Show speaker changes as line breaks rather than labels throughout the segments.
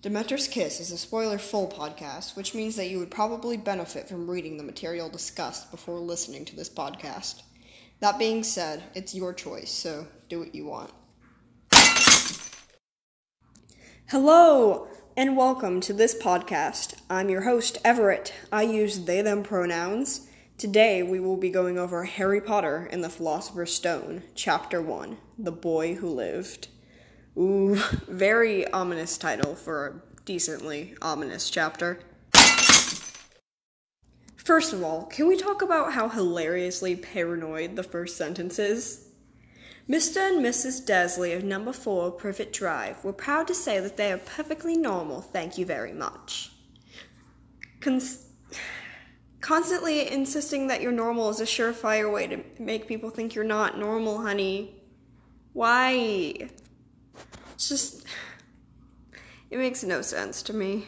Dementor's Kiss is a spoiler full podcast, which means that you would probably benefit from reading the material discussed before listening to this podcast. That being said, it's your choice, so do what you want. Hello, and welcome to this podcast. I'm your host, Everett. I use they them pronouns. Today we will be going over Harry Potter and the Philosopher's Stone, Chapter 1 The Boy Who Lived. Ooh, very ominous title for a decently ominous chapter. First of all, can we talk about how hilariously paranoid the first sentence is? Mr. and Mrs. Dursley of number 4 Privet Drive were proud to say that they are perfectly normal, thank you very much. Cons- constantly insisting that you're normal is a surefire way to make people think you're not normal, honey. Why? It's just. It makes no sense to me.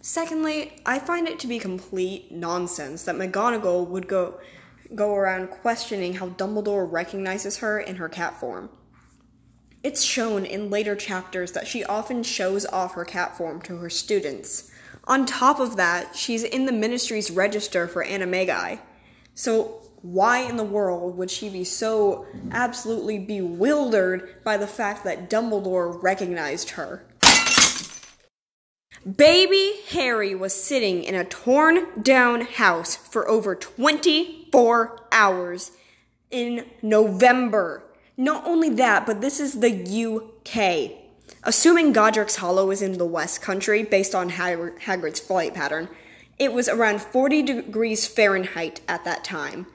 Secondly, I find it to be complete nonsense that McGonagall would go go around questioning how Dumbledore recognizes her in her cat form. It's shown in later chapters that she often shows off her cat form to her students. On top of that, she's in the ministry's register for Animagi. So why in the world would she be so absolutely bewildered by the fact that Dumbledore recognized her? Baby Harry was sitting in a torn down house for over 24 hours in November. Not only that, but this is the UK. Assuming Godric's Hollow is in the West Country, based on Hagrid's flight pattern, it was around 40 degrees Fahrenheit at that time.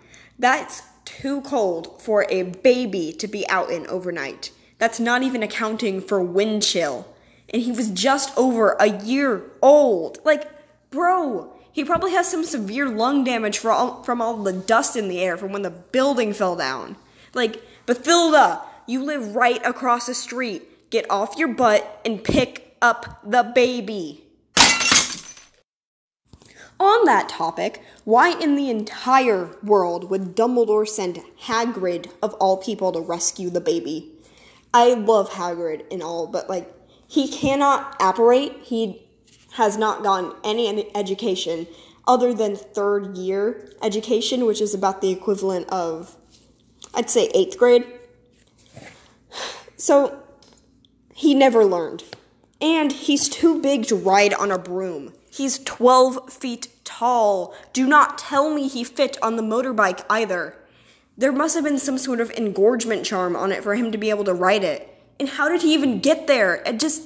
That's too cold for a baby to be out in overnight. That's not even accounting for wind chill. And he was just over a year old. Like, bro, he probably has some severe lung damage all, from all the dust in the air from when the building fell down. Like, Bathilda, you live right across the street. Get off your butt and pick up the baby. On that topic, why in the entire world would Dumbledore send Hagrid, of all people, to rescue the baby? I love Hagrid and all, but like, he cannot apparate. He has not gotten any education other than third year education, which is about the equivalent of, I'd say, eighth grade. So, he never learned. And he's too big to ride on a broom. He's 12 feet tall. Do not tell me he fit on the motorbike either. There must have been some sort of engorgement charm on it for him to be able to ride it. And how did he even get there? It just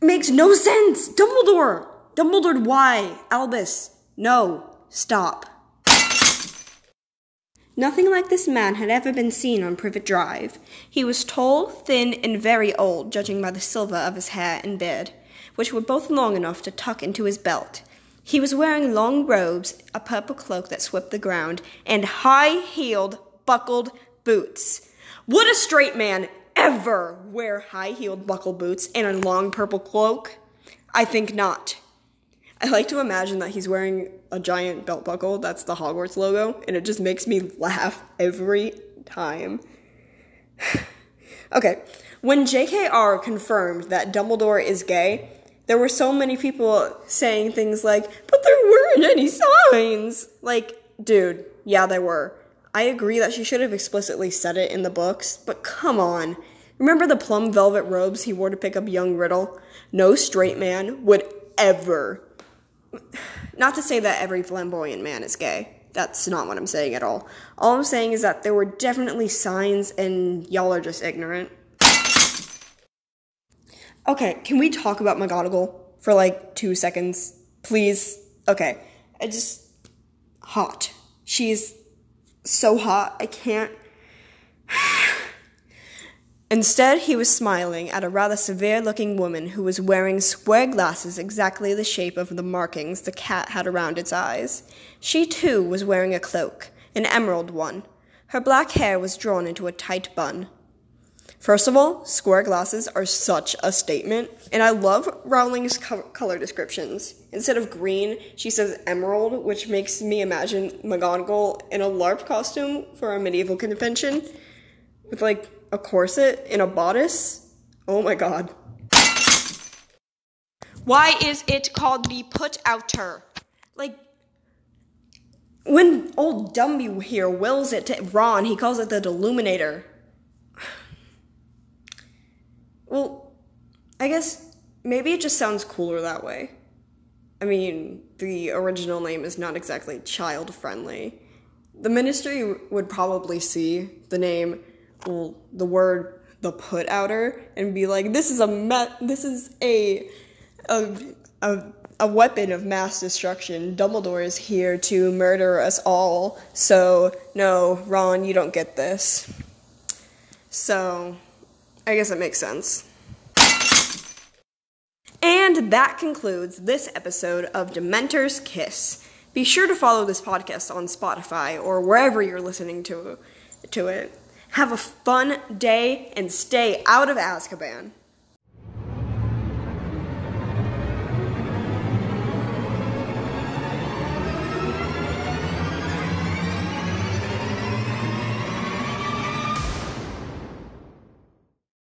makes no sense. Dumbledore! Dumbledore, why? Albus, no. Stop. Nothing like this man had ever been seen on Privet Drive. He was tall, thin, and very old, judging by the silver of his hair and beard which were both long enough to tuck into his belt. He was wearing long robes, a purple cloak that swept the ground, and high heeled, buckled boots. Would a straight man ever wear high heeled, buckled boots and a long purple cloak? I think not. I like to imagine that he's wearing a giant belt buckle, that's the Hogwarts logo, and it just makes me laugh every time. okay, when JKR confirmed that Dumbledore is gay, there were so many people saying things like, but there weren't any signs. Like, dude, yeah, there were. I agree that she should have explicitly said it in the books, but come on. Remember the plum velvet robes he wore to pick up young Riddle? No straight man would ever. Not to say that every flamboyant man is gay. That's not what I'm saying at all. All I'm saying is that there were definitely signs and y'all are just ignorant. Okay, can we talk about McGonagall for like two seconds, please? Okay, I just hot. She's so hot. I can't. Instead, he was smiling at a rather severe looking woman who was wearing square glasses exactly the shape of the markings the cat had around its eyes. She, too, was wearing a cloak, an emerald one. Her black hair was drawn into a tight bun. First of all, square glasses are such a statement, and I love Rowling's co- color descriptions. Instead of green, she says emerald, which makes me imagine McGonagall in a LARP costume for a medieval convention with like a corset and a bodice. Oh my god. Why is it called the put outer? Like, when old Dumby here wills it to Ron, he calls it the Deluminator. Well, I guess maybe it just sounds cooler that way. I mean, the original name is not exactly child friendly. The ministry would probably see the name, the word the put outer and be like, this is a me- this is a a, a a weapon of mass destruction. Dumbledore is here to murder us all. So, no, Ron, you don't get this. So, I guess it makes sense. And that concludes this episode of Dementor's Kiss. Be sure to follow this podcast on Spotify or wherever you're listening to, to it. Have a fun day and stay out of Azkaban.